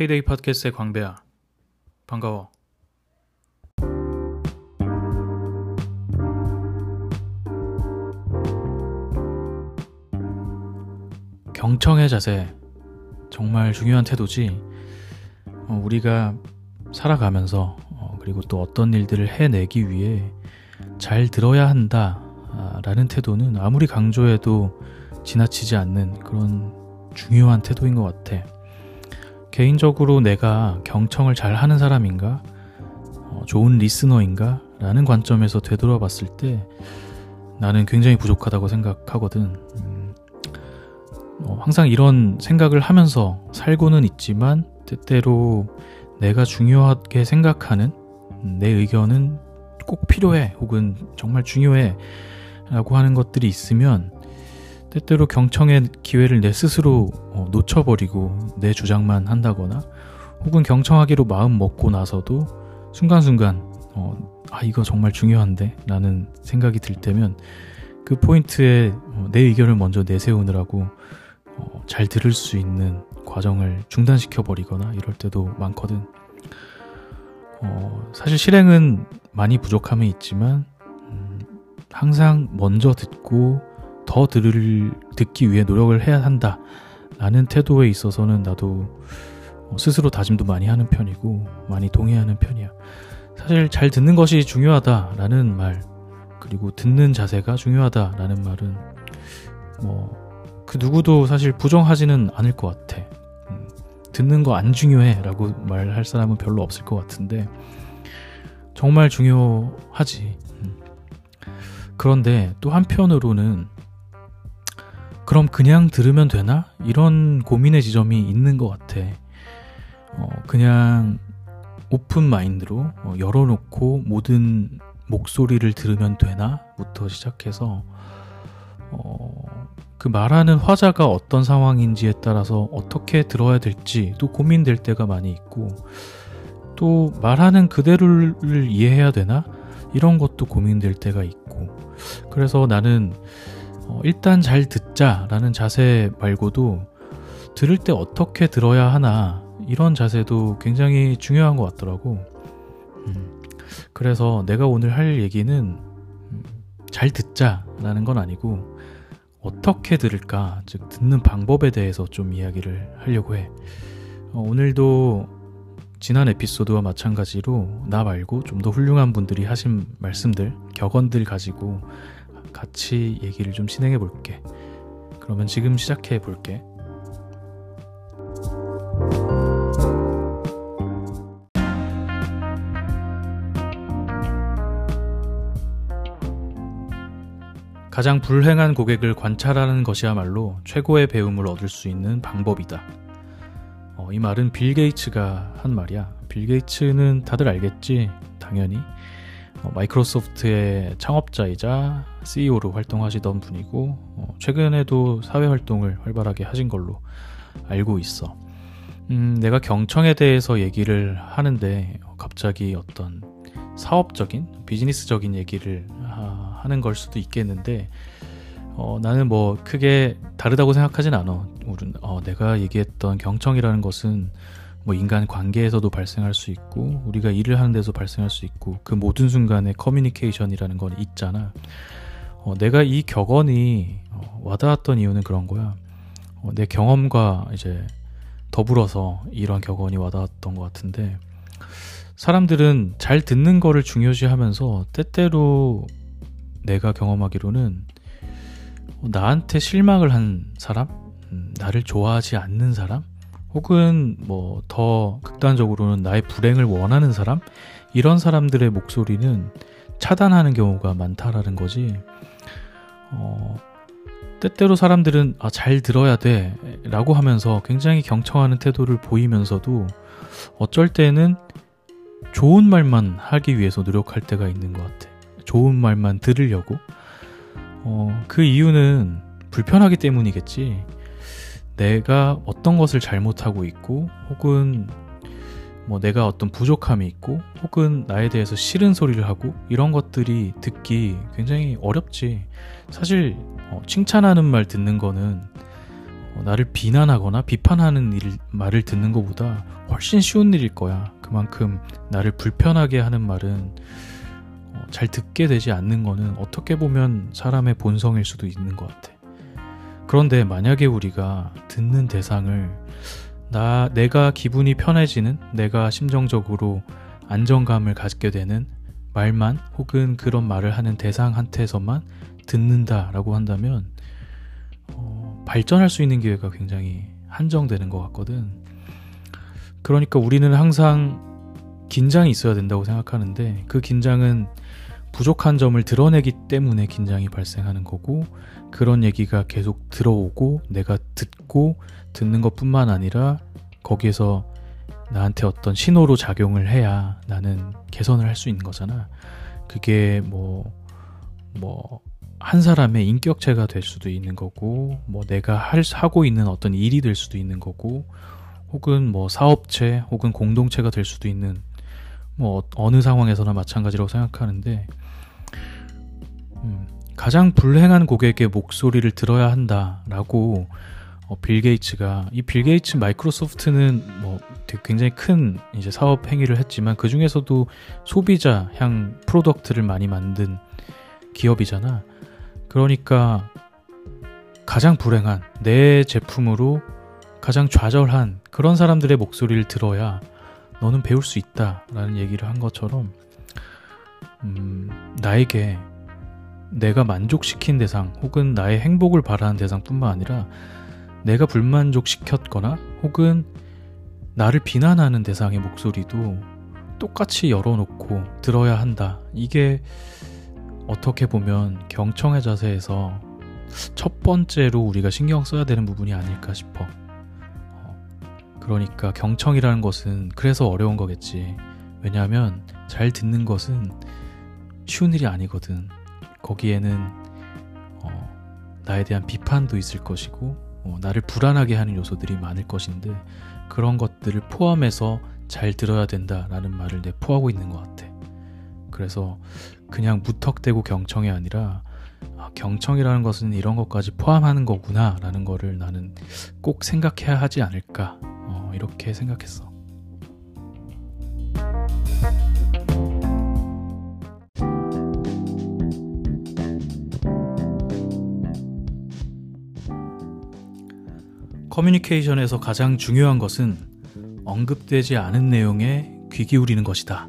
K-데이 팟캐스트의 광배야. 반가워. 경청의 자세. 정말 중요한 태도지. 어, 우리가 살아가면서 어, 그리고 또 어떤 일들을 해내기 위해 잘 들어야 한다라는 태도는 아무리 강조해도 지나치지 않는 그런 중요한 태도인 것 같아. 개인적으로 내가 경청을 잘 하는 사람인가? 어, 좋은 리스너인가? 라는 관점에서 되돌아 봤을 때 나는 굉장히 부족하다고 생각하거든. 음, 어, 항상 이런 생각을 하면서 살고는 있지만 때때로 내가 중요하게 생각하는 내 의견은 꼭 필요해 혹은 정말 중요해 라고 하는 것들이 있으면 때때로 경청의 기회를 내 스스로 어, 놓쳐버리고 내 주장만 한다거나 혹은 경청하기로 마음 먹고 나서도 순간순간 어, 아 이거 정말 중요한데 라는 생각이 들 때면 그 포인트에 어, 내 의견을 먼저 내세우느라고 어, 잘 들을 수 있는 과정을 중단시켜 버리거나 이럴 때도 많거든. 어, 사실 실행은 많이 부족함이 있지만 음, 항상 먼저 듣고 더 들을 듣기 위해 노력을 해야 한다. 라는 태도에 있어서는 나도 스스로 다짐도 많이 하는 편이고 많이 동의하는 편이야. 사실 잘 듣는 것이 중요하다라는 말 그리고 듣는 자세가 중요하다라는 말은 뭐 그 누구도 사실 부정하지는 않을 것 같아. 음, 듣는 거 안 중요해라고 말할 사람은 별로 없을 것 같은데 정말 중요하지. 음. 그런데 또 한편으로는 그럼 그냥 들으면 되나? 이런 고민의 지점이 있는 것 같아. 어, 그냥 오픈 마인드로 어, 열어놓고 모든 목소리를 들으면 되나? 부터 시작해서 어, 그 말하는 화자가 어떤 상황인지에 따라서 어떻게 들어야 될지 또 고민될 때가 많이 있고 또 말하는 그대로를 이해해야 되나? 이런 것도 고민될 때가 있고 그래서 나는 어, 일단 잘 듣자라는 자세 말고도 들을 때 어떻게 들어야 하나 이런 자세도 굉장히 중요한 것 같더라고. 음, 그래서 내가 오늘 할 얘기는 음, 잘 듣자라는 건 아니고 어떻게 들을까, 즉 듣는 방법에 대해서 좀 이야기를 하려고 해. 어, 오늘도 지난 에피소드와 마찬가지로 나 말고 좀 더 훌륭한 분들이 하신 말씀들, 격언들 가지고 같이 얘기를 좀 진행해 볼게. 그러면 지금 시작해 볼게. 가장 불행한 고객을 관찰하는 것이야말로 최고의 배움을 얻을 수 있는 방법이다. 어, 이 말은 빌 게이츠가 한 말이야. 빌 게이츠는 다들 알겠지? 당연히. 어, 마이크로소프트의 창업자이자 CEO로 활동하시던 분이고 어, 최근에도 사회 활동을 활발하게 하신 걸로 알고 있어. 음, 내가 경청에 대해서 얘기를 하는데 어, 갑자기 어떤 사업적인 비즈니스적인 얘기를 하, 는걸 수도 있겠는데 어, 나는 뭐 크게 다르다고 생각하진 않아. 우리, 어, 내가 얘기했던 경청이라는 것은 뭐 인간 관계에서도 발생할 수 있고 우리가 일을 하는 데서 발생할 수 있고 그 모든 순간에 커뮤니케이션이라는 건 있잖아. 어, 내가 이 격언이 어, 와닿았던 이유는 그런 거야. 어, 내 경험과 이제 더불어서 이런 격언이 와닿았던 것 같은데 사람들은 잘 듣는 거를 중요시하면서 때때로 내가 경험하기로는 어, 나한테 실망을 한 사람, 음, 나를 좋아하지 않는 사람, 혹은 뭐 더 극단적으로는 나의 불행을 원하는 사람 이런 사람들의 목소리는 차단하는 경우가 많다라는 거지. 어, 때때로 사람들은 아, 잘 들어야 돼 라고 하면서 굉장히 경청하는 태도를 보이면서도 어쩔 때는 좋은 말만 하기 위해서 노력할 때가 있는 것 같아. 좋은 말만 들으려고. 어, 그 이유는 불편하기 때문이겠지. 내가 어떤 것을 잘못하고 있고 혹은 뭐 내가 어떤 부족함이 있고 혹은 나에 대해서 싫은 소리를 하고 이런 것들이 듣기 굉장히 어렵지. 사실 어, 칭찬하는 말 듣는 거는 어, 나를 비난하거나 비판하는 일, 말을 듣는 것보다 훨씬 쉬운 일일 거야. 그만큼 나를 불편하게 하는 말은 어, 잘 듣게 되지 않는 거는 어떻게 보면 사람의 본성일 수도 있는 것 같아. 그런데 만약에 우리가 듣는 대상을 나 내가 기분이 편해지는 내가 심정적으로 안정감을 갖게 되는 말만 혹은 그런 말을 하는 대상한테서만 듣는다라고 한다면 어, 발전할 수 있는 기회가 굉장히 한정되는 것 같거든. 그러니까 우리는 항상 긴장이 있어야 된다고 생각하는데 그 긴장은 부족한 점을 드러내기 때문에 긴장이 발생하는 거고 그런 얘기가 계속 들어오고 내가 듣고 듣는 것 뿐만 아니라 거기에서 나한테 어떤 신호로 작용을 해야 나는 개선을 할 수 있는 거잖아. 그게 뭐, 뭐, 한 사람의 인격체가 될 수도 있는 거고, 뭐 내가 할, 하고 있는 어떤 일이 될 수도 있는 거고, 혹은 뭐 사업체, 혹은 공동체가 될 수도 있는, 뭐 어느 상황에서나 마찬가지라고 생각하는데, 음, 가장 불행한 고객의 목소리를 들어야 한다라고 어, 빌 게이츠가 이 빌 게이츠 마이크로소프트는 뭐 굉장히 큰 이제 사업 행위를 했지만 그 중에서도 소비자 향 product를 많이 만든 기업이잖아. 그러니까 가장 불행한 내 제품으로 가장 좌절한 그런 사람들의 목소리를 들어야 너는 배울 수 있다라는 얘기를 한 것처럼 음, 나에게 내가 만족시킨 대상 혹은 나의 행복을 바라는 대상뿐만 아니라 내가 불만족시켰거나 혹은 나를 비난하는 대상의 목소리도 똑같이 열어놓고 들어야 한다. 이게 어떻게 보면 경청의 자세에서 첫 번째로 우리가 신경 써야 되는 부분이 아닐까 싶어. 어, 그러니까 경청이라는 것은 그래서 어려운 거겠지. 왜냐하면 잘 듣는 것은 쉬운 일이 아니거든. 거기에는 어, 나에 대한 비판도 있을 것이고 어, 나를 불안하게 하는 요소들이 많을 것인데 그런 것들을 포함해서 잘 들어야 된다라는 말을 내포하고 있는 것 같아. 그래서 그냥 무턱대고 경청이 아니라 아, 경청이라는 것은 이런 것까지 포함하는 거구나라는 거를 나는 꼭 생각해야 하지 않을까 어, 이렇게 생각했어. 커뮤니케이션에서 가장 중요한 것은 언급되지 않은 내용에 귀 기울이는 것이다.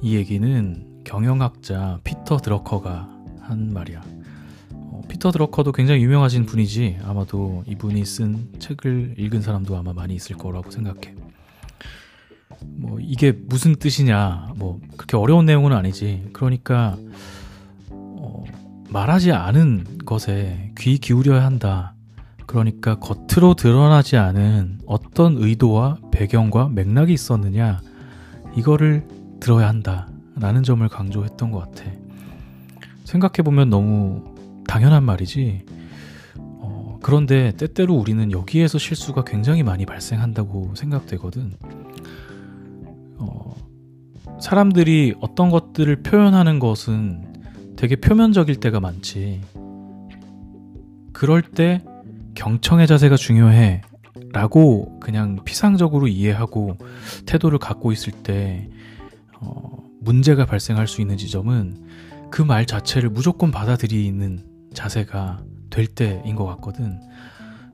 이 얘기는 경영학자 피터 드러커가 한 말이야. 어, 피터 드러커도 굉장히 유명하신 분이지 아마도 이분이 쓴 책을 읽은 사람도 아마 많이 있을 거라고 생각해. 뭐 이게 무슨 뜻이냐? 뭐 그렇게 어려운 내용은 아니지. 그러니까 어, 말하지 않은 것에 귀 기울여야 한다. 그러니까 겉으로 드러나지 않은 어떤 의도와 배경과 맥락이 있었느냐, 이거를 들어야 한다. 라는 점을 강조했던 것 같아. 생각해보면 너무 당연한 말이지. 어, 그런데 때때로 우리는 여기에서 실수가 굉장히 많이 발생한다고 생각되거든. 어, 사람들이 어떤 것들을 표현하는 것은 되게 표면적일 때가 많지. 그럴 때 경청의 자세가 중요해. 라고 그냥 피상적으로 이해하고 태도를 갖고 있을 때, 어, 문제가 발생할 수 있는 지점은 그 말 자체를 무조건 받아들이는 자세가 될 때인 것 같거든.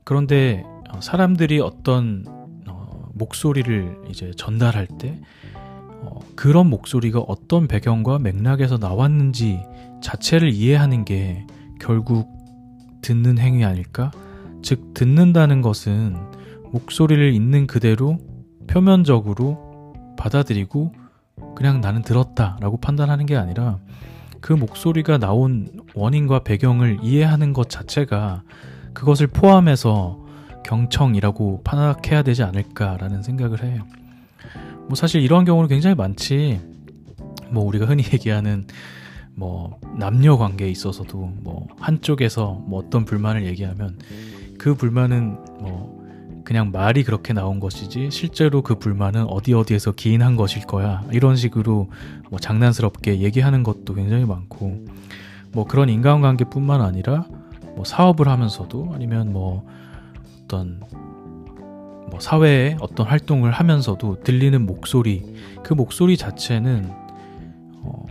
그런데 어, 사람들이 어떤 어, 목소리를 이제 전달할 때, 어, 그런 목소리가 어떤 배경과 맥락에서 나왔는지 자체를 이해하는 게 결국 듣는 행위 아닐까? 즉, 듣는다는 것은 목소리를 있는 그대로 표면적으로 받아들이고 그냥 나는 들었다 라고 판단하는 게 아니라 그 목소리가 나온 원인과 배경을 이해하는 것 자체가 그것을 포함해서 경청이라고 파악해야 되지 않을까라는 생각을 해. 뭐 사실 이런 경우는 굉장히 많지. 뭐 우리가 흔히 얘기하는 뭐 남녀 관계에 있어서도 뭐 한쪽에서 뭐 어떤 불만을 얘기하면 그 불만은 뭐 그냥 말이 그렇게 나온 것이지 실제로 그 불만은 어디 어디에서 기인한 것일 거야. 이런 식으로 뭐 장난스럽게 얘기하는 것도 굉장히 많고 뭐 그런 인간관계뿐만 아니라 뭐 사업을 하면서도 아니면 뭐 어떤 뭐 사회에 어떤 활동을 하면서도 들리는 목소리 그 목소리 자체는 어,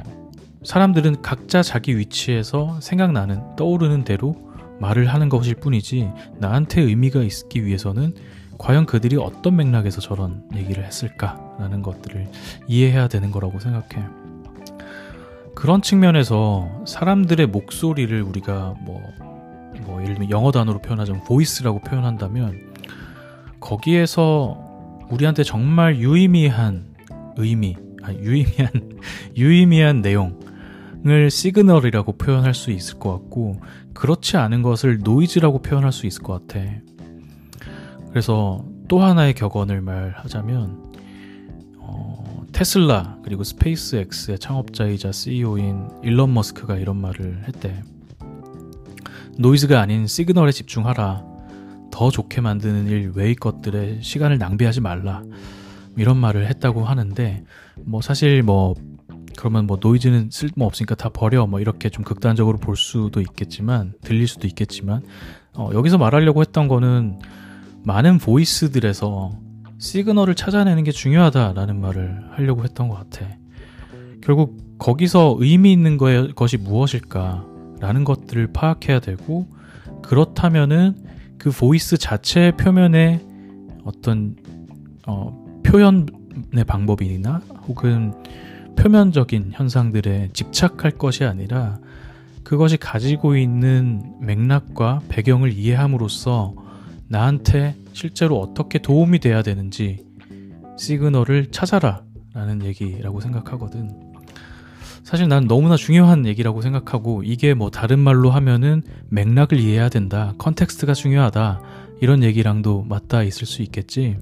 사람들은 각자 자기 위치에서 생각나는 떠오르는 대로 말을 하는 것일 뿐이지 나한테 의미가 있기 위해서는 과연 그들이 어떤 맥락에서 저런 얘기를 했을까라는 것들을 이해해야 되는 거라고 생각해. 그런 측면에서 사람들의 목소리를 우리가 뭐, 뭐 예를 들면 영어 단어로 표현하자면 보이스라고 표현한다면 거기에서 우리한테 정말 유의미한 의미, 아, 유의미한 유의미한 내용 을 시그널이라고 표현할 수 있을 것 같고 그렇지 않은 것을 노이즈라고 표현할 수 있을 것 같아. 그래서 또 하나의 격언을 말하자면 어, 테슬라 그리고 스페이스X의 창업자이자 CEO인 일론 머스크가 이런 말을 했대. 노이즈가 아닌 시그널에 집중하라. 더 좋게 만드는 일 외의 것들에 시간을 낭비하지 말라. 이런 말을 했다고 하는데 뭐 사실 뭐 그러면 뭐 노이즈는 쓸모 없으니까 다 버려 뭐 이렇게 좀 극단적으로 볼 수도 있겠지만 들릴 수도 있겠지만 어, 여기서 말하려고 했던 거는 많은 보이스들에서 시그널을 찾아내는 게 중요하다라는 말을 하려고 했던 것 같아. 결국 거기서 의미 있는 거에, 것이 무엇일까라는 것들을 파악해야 되고 그렇다면은 그 voice 자체의 표면에 어떤 어, 표현의 방법이나 혹은 표면적인 현상들에 집착할 것이 아니라 그것이 가지고 있는 맥락과 배경을 이해함으로써 나한테 실제로 어떻게 도움이 돼야 되는지 signal을 찾아라 라는 얘기라고 생각하거든. 사실 난 너무나 중요한 얘기라고 생각하고 이게 뭐 다른 말로 하면은 맥락을 이해해야 된다. context가 중요하다. 이런 얘기랑도 맞닿아 있을 수 있겠지.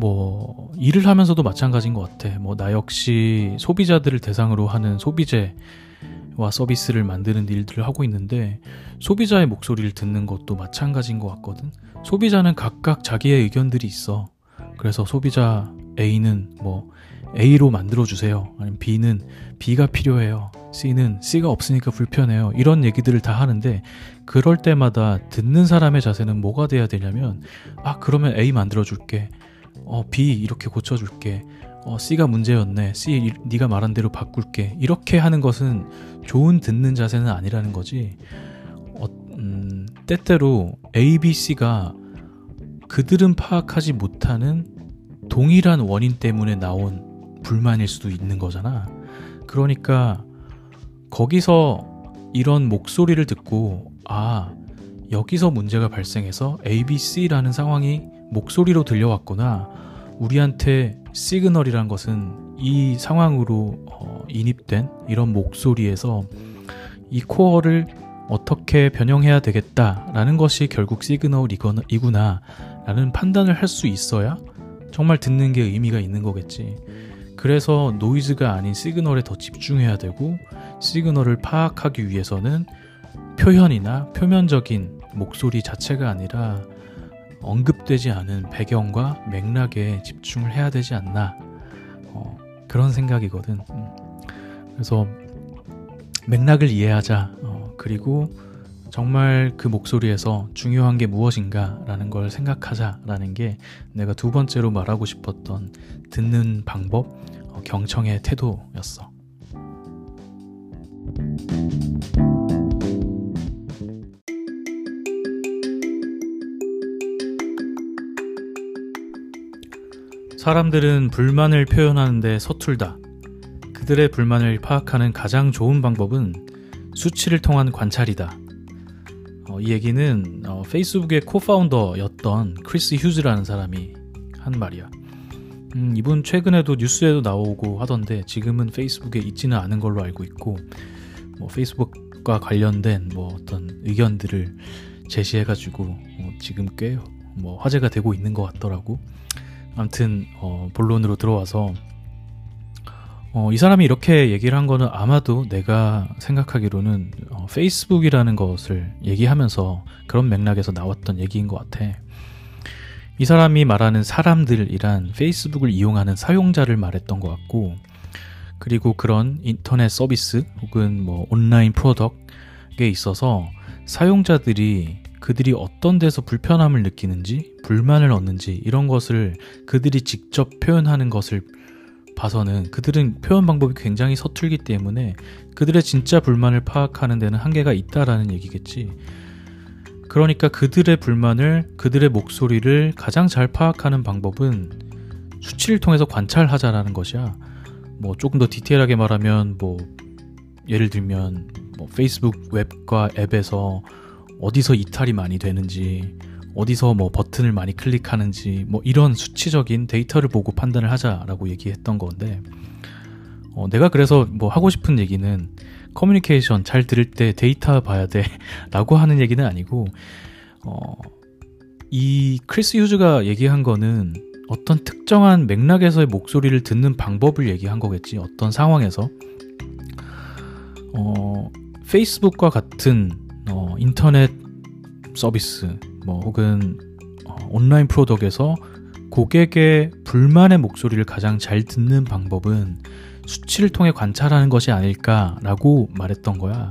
뭐 일을 하면서도 마찬가지인 것 같아. 뭐 나 역시 소비자들을 대상으로 하는 소비재와 서비스를 만드는 일들을 하고 있는데 소비자의 목소리를 듣는 것도 마찬가지인 것 같거든. 소비자는 각각 자기의 의견들이 있어. 그래서 소비자 A는 뭐 A로 만들어 주세요. 아니면 B는 B가 필요해요. C는 C가 없으니까 불편해요. 이런 얘기들을 다 하는데 그럴 때마다 듣는 사람의 자세는 뭐가 돼야 되냐면 아 그러면 A 만들어 줄게. 어, B 이렇게 고쳐줄게. 어, C가 문제였네. C 네가 말한 대로 바꿀게. 이렇게 하는 것은 좋은 듣는 자세는 아니라는 거지. 어, 음, 때때로 A, B, C가 그들은 파악하지 못하는 동일한 원인 때문에 나온 불만일 수도 있는 거잖아. 그러니까 거기서 이런 목소리를 듣고 아 여기서 문제가 발생해서 A, B, C라는 상황이 목소리로 들려왔구나. 우리한테 시그널이란 것은 이 상황으로 어, 인입된 이런 목소리에서 이 코어를 어떻게 변형해야 되겠다라는 것이 결국 시그널이구나 라는 판단을 할 수 있어야 정말 듣는 게 의미가 있는 거겠지. 그래서 노이즈가 아닌 시그널에 더 집중해야 되고 시그널을 파악하기 위해서는 표현이나 표면적인 목소리 자체가 아니라 언급되지 않은 배경과 맥락에 집중을 해야 되지 않나 어, 그런 생각이거든. 음. 그래서 맥락을 이해하자. 어, 그리고 정말 그 목소리에서 중요한 게 무엇인가라는 걸 생각하자라는 게 내가 두 번째로 말하고 싶었던 듣는 방법, 어, 경청의 태도였어. 사람들은 불만을 표현하는데 서툴다. 그들의 불만을 파악하는 가장 좋은 방법은 수치를 통한 관찰이다. 어, 이 얘기는 어, 페이스북의 코파운더였던 크리스 휴즈라는 사람이 한 말이야. 음, 이분 최근에도 뉴스에도 나오고 하던데 지금은 페이스북에 있지는 않은 걸로 알고 있고 뭐 페이스북과 관련된 뭐 어떤 의견들을 제시해가지고 어, 지금 꽤 뭐 화제가 되고 있는 것 같더라고. 아무튼 어, 본론으로 들어와서 어, 이 사람이 이렇게 얘기를 한 거는 아마도 내가 생각하기로는 어, 페이스북이라는 것을 얘기하면서 그런 맥락에서 나왔던 얘기인 것 같아. 이 사람이 말하는 사람들이란 페이스북을 이용하는 사용자를 말했던 것 같고, 그리고 그런 인터넷 서비스 혹은 뭐 온라인 product에 있어서 사용자들이 그들이 어떤 데서 불편함을 느끼는지, 불만을 얻는지, 이런 것을 그들이 직접 표현하는 것을 봐서는 그들은 표현 방법이 굉장히 서툴기 때문에 그들의 진짜 불만을 파악하는 데는 한계가 있다라는 얘기겠지. 그러니까 그들의 불만을, 그들의 목소리를 가장 잘 파악하는 방법은 수치를 통해서 관찰하자라는 것이야. 뭐 조금 더 디테일하게 말하면 뭐 예를 들면 뭐 페이스북 웹과 앱에서 어디서 이탈이 많이 되는지 어디서 뭐 버튼을 많이 클릭하는지 뭐 이런 수치적인 데이터를 보고 판단을 하자라고 얘기했던 건데 어, 내가 그래서 뭐 하고 싶은 얘기는 커뮤니케이션 잘 들을 때 데이터 봐야 돼 라고 하는 얘기는 아니고 어, 이 크리스 휴즈가 얘기한 거는 어떤 특정한 맥락에서의 목소리를 듣는 방법을 얘기한 거겠지 어떤 상황에서. 어, 페이스북과 같은 어, 인터넷 서비스 뭐 혹은 어, 온라인 프로덕에서 고객의 불만의 목소리를 가장 잘 듣는 방법은 수치를 통해 관찰하는 것이 아닐까라고 말했던 거야.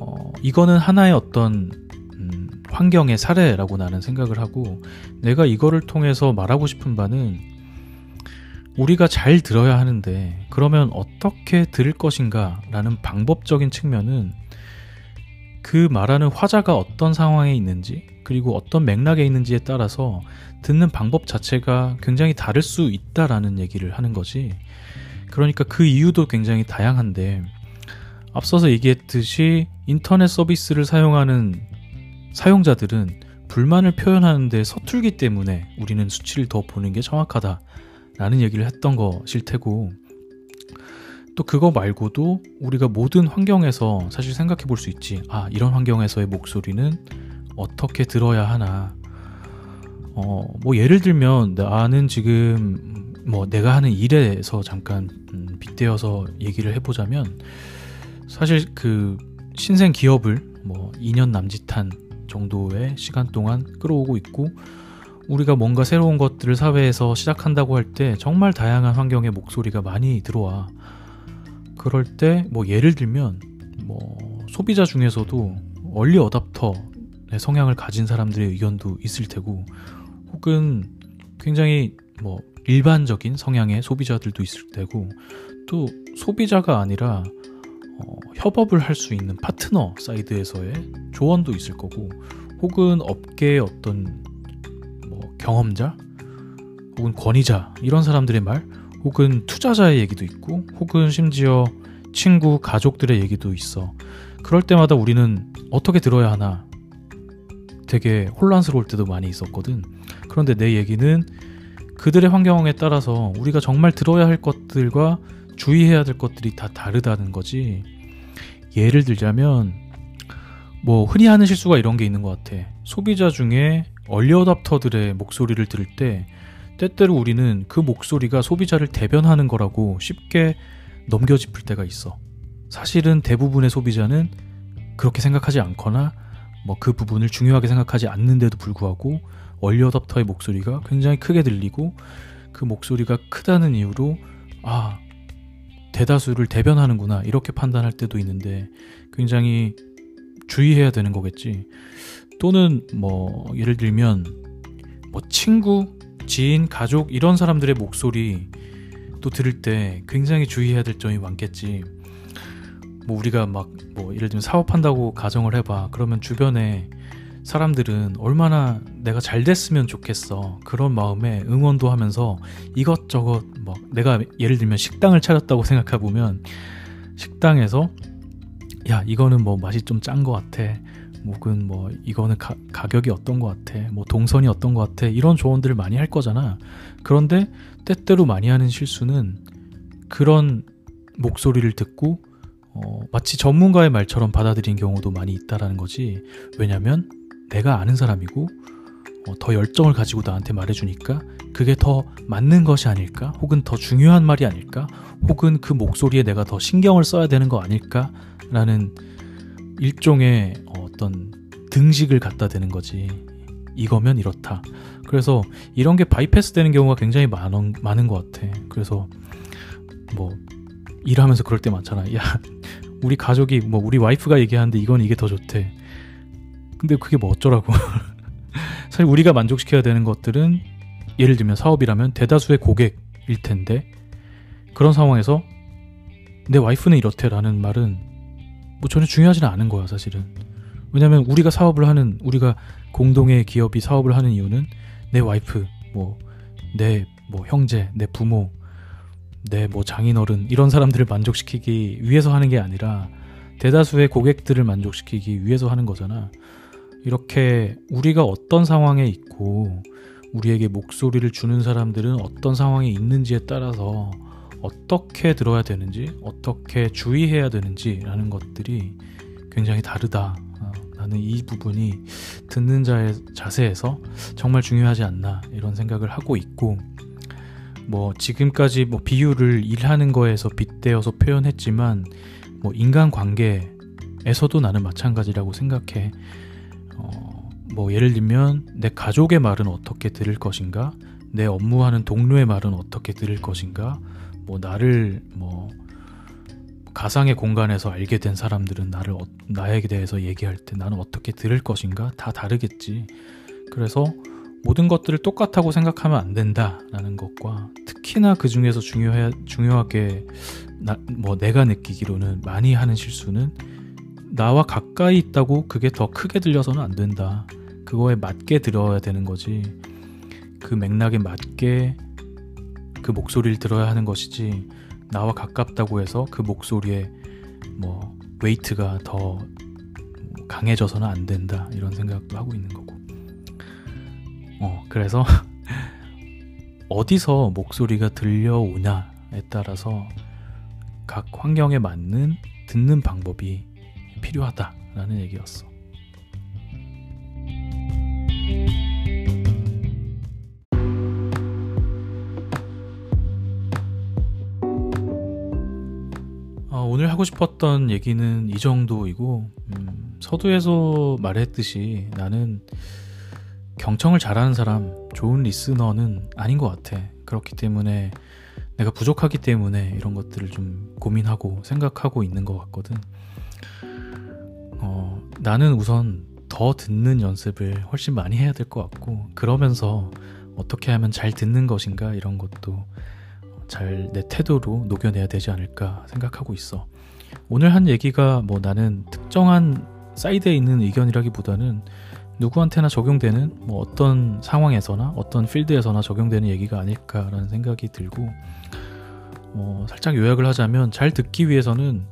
어, 이거는 하나의 어떤 음, 환경의 사례라고 나는 생각을 하고 내가 이거를 통해서 말하고 싶은 바는 우리가 잘 들어야 하는데 그러면 어떻게 들을 것인가 라는 방법적인 측면은 그 말하는 화자가 어떤 상황에 있는지 그리고 어떤 맥락에 있는지에 따라서 듣는 방법 자체가 굉장히 다를 수 있다라는 얘기를 하는 거지. 그러니까 그 이유도 굉장히 다양한데 앞서서 얘기했듯이 인터넷 서비스를 사용하는 사용자들은 불만을 표현하는데 서툴기 때문에 우리는 수치를 더 보는 게 정확하다라는 얘기를 했던 것일 테고 또 그거 말고도 우리가 모든 환경에서 사실 생각해 볼 수 있지. 아, 이런 환경에서의 목소리는 어떻게 들어야 하나. 어, 뭐 예를 들면 나는 지금 뭐 내가 하는 일에서 잠깐 음, 빗대어서 얘기를 해보자면 사실 그 신생 기업을 뭐 2년 남짓한 정도의 시간 동안 끌어오고 있고 우리가 뭔가 새로운 것들을 사회에서 시작한다고 할 때 정말 다양한 환경의 목소리가 많이 들어와. 그럴 때 뭐 예를 들면 뭐 소비자 중에서도 얼리 어답터의 성향을 가진 사람들의 의견도 있을 테고 혹은 굉장히 뭐 일반적인 성향의 소비자들도 있을 테고 또 소비자가 아니라 어, 협업을 할 수 있는 파트너 사이드에서의 조언도 있을 거고 혹은 업계의 어떤 뭐 경험자 혹은 권위자 이런 사람들의 말 혹은 투자자의 얘기도 있고 혹은 심지어 친구, 가족들의 얘기도 있어. 그럴 때마다 우리는 어떻게 들어야 하나 되게 혼란스러울 때도 많이 있었거든. 그런데 내 얘기는 그들의 환경에 따라서 우리가 정말 들어야 할 것들과 주의해야 될 것들이 다 다르다는 거지. 예를 들자면 뭐 흔히 하는 실수가 이런 게 있는 것 같아. 소비자 중에 얼리어답터들의 목소리를 들을 때 때때로 우리는 그 목소리가 소비자를 대변하는 거라고 쉽게 넘겨짚을 때가 있어. 사실은 대부분의 소비자는 그렇게 생각하지 않거나 뭐 그 부분을 중요하게 생각하지 않는데도 불구하고 얼리어답터의 목소리가 굉장히 크게 들리고 그 목소리가 크다는 이유로 아 대다수를 대변하는구나 이렇게 판단할 때도 있는데 굉장히 주의해야 되는 거겠지. 또는 뭐 예를 들면 뭐 친구 지인, 가족 이런 사람들의 목소리 또 들을 때 굉장히 주의해야 될 점이 많겠지. 뭐 우리가 막 뭐 예를 들면 사업한다고 가정을 해봐. 그러면 주변에 사람들은 얼마나 내가 잘 됐으면 좋겠어. 그런 마음에 응원도 하면서 이것저것 뭐 내가 예를 들면 식당을 차렸다고 생각해 보면 식당에서 야 이거는 뭐 맛이 좀 짠 것 같아. 혹은 뭐 이거는 가, 가격이 어떤 것 같아 뭐 동선이 어떤 것 같아 이런 조언들을 많이 할 거잖아. 그런데 때때로 많이 하는 실수는 그런 목소리를 듣고 어, 마치 전문가의 말처럼 받아들인 경우도 많이 있다라는 거지. 왜냐면 내가 아는 사람이고 어, 더 열정을 가지고 나한테 말해주니까 그게 더 맞는 것이 아닐까? 혹은 더 중요한 말이 아닐까? 혹은 그 목소리에 내가 더 신경을 써야 되는 거 아닐까? 라는 일종의 어 떤 등식을 갖다 대는 거지. 이거면 이렇다. 그래서 이런 게 바이패스 되는 경우가 굉장히 많은, 많은 것 같아. 그래서 뭐 일하면서 그럴 때 많잖아. 야, 우리 가족이 뭐 우리 와이프가 얘기하는데 이건 이게 더 좋대. 근데 그게 뭐 어쩌라고. 사실 우리가 만족시켜야 되는 것들은 예를 들면 사업이라면 대다수의 고객일 텐데 그런 상황에서 내 와이프는 이렇대라는 말은 뭐 전혀 중요하지는 않은 거야 사실은. 왜냐면 우리가 사업을 하는 우리가 공동의 기업이 사업을 하는 이유는 내 와이프 뭐 내 뭐 형제 내 부모 내 뭐 장인어른 이런 사람들을 만족시키기 위해서 하는 게 아니라 대다수의 고객들을 만족시키기 위해서 하는 거잖아. 이렇게 우리가 어떤 상황에 있고 우리에게 목소리를 주는 사람들은 어떤 상황에 있는지에 따라서 어떻게 들어야 되는지, 어떻게 주의해야 되는지라는 것들이 굉장히 다르다. 어, 나는 이 부분이 듣는 자의 자세에서 정말 중요하지 않나 이런 생각을 하고 있고, 뭐 지금까지 뭐 비유를 일하는 거에서 빗대어서 표현했지만, 뭐 인간 관계에서도 나는 마찬가지라고 생각해. 어, 뭐 예를 들면 내 가족의 말은 어떻게 들을 것인가, 내 업무하는 동료의 말은 어떻게 들을 것인가, 뭐 나를 뭐 가상의 공간에서 알게 된 사람들은 나를 어, 나에 대해서 얘기할 때 나는 어떻게 들을 것인가 다 다르겠지. 그래서 모든 것들을 똑같다고 생각하면 안 된다라는 것과 특히나 그 중에서 중요해 중요하게 나, 뭐 내가 느끼기로는 많이 하는 실수는 나와 가까이 있다고 그게 더 크게 들려서는 안 된다. 그거에 맞게 들어야 되는 거지. 그 맥락에 맞게 그 목소리를 들어야 하는 것이지 나와 가깝다고 해서 그 목소리에 뭐 웨이트가 더 강해져서는 안 된다 이런 생각도 하고 있는 거고 어 그래서 어디서 목소리가 들려오냐에 따라서 각 환경에 맞는 듣는 방법이 필요하다라는 얘기였어. 하고 싶었던 얘기는 이 정도이고 음, 서두에서 말했듯이 나는 경청을 잘하는 사람, 좋은 리스너는 아닌 것 같아. 그렇기 때문에 내가 부족하기 때문에 이런 것들을 좀 고민하고 생각하고 있는 것 같거든. 어, 나는 우선 더 듣는 연습을 훨씬 많이 해야 될 것 같고, 그러면서 어떻게 하면 잘 듣는 것인가 이런 것도 잘 내 태도로 녹여내야 되지 않을까 생각하고 있어. 오늘 한 얘기가 뭐 나는 특정한 사이드에 있는 의견이라기보다는 누구한테나 적용되는 뭐 어떤 상황에서나 어떤 필드에서나 적용되는 얘기가 아닐까라는 생각이 들고 어 살짝 요약을 하자면 잘 듣기 위해서는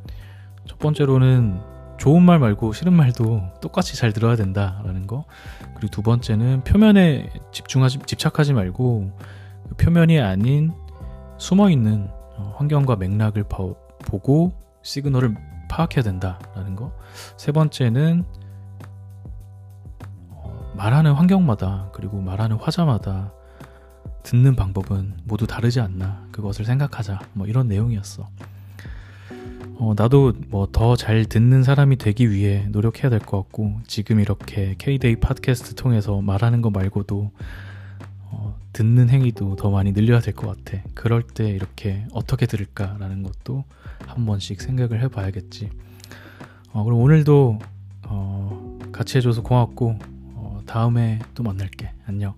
첫 번째로는 좋은 말 말고 싫은 말도 똑같이 잘 들어야 된다라는 거. 그리고 두 번째는 표면에 집중하지 집착하지 말고 그 표면이 아닌 숨어 있는 어, 환경과 맥락을 보고 시그널을 파악해야 된다라는 거. 세 번째는 어, 말하는 환경마다 그리고 말하는 화자마다 듣는 방법은 모두 다르지 않나 그것을 생각하자 뭐 이런 내용이었어. 어, 나도 뭐 더 잘 듣는 사람이 되기 위해 노력해야 될 것 같고 지금 이렇게 K-데이 팟캐스트 통해서 말하는 거 말고도 어, 듣는 행위도 더 많이 늘려야 될 것 같아. 그럴 때 이렇게 어떻게 들을까라는 것도 한 번씩 생각을 해봐야겠지. 어, 그럼 오늘도 어, 같이 해줘서 고맙고 어, 다음에 또 만날게. 안녕.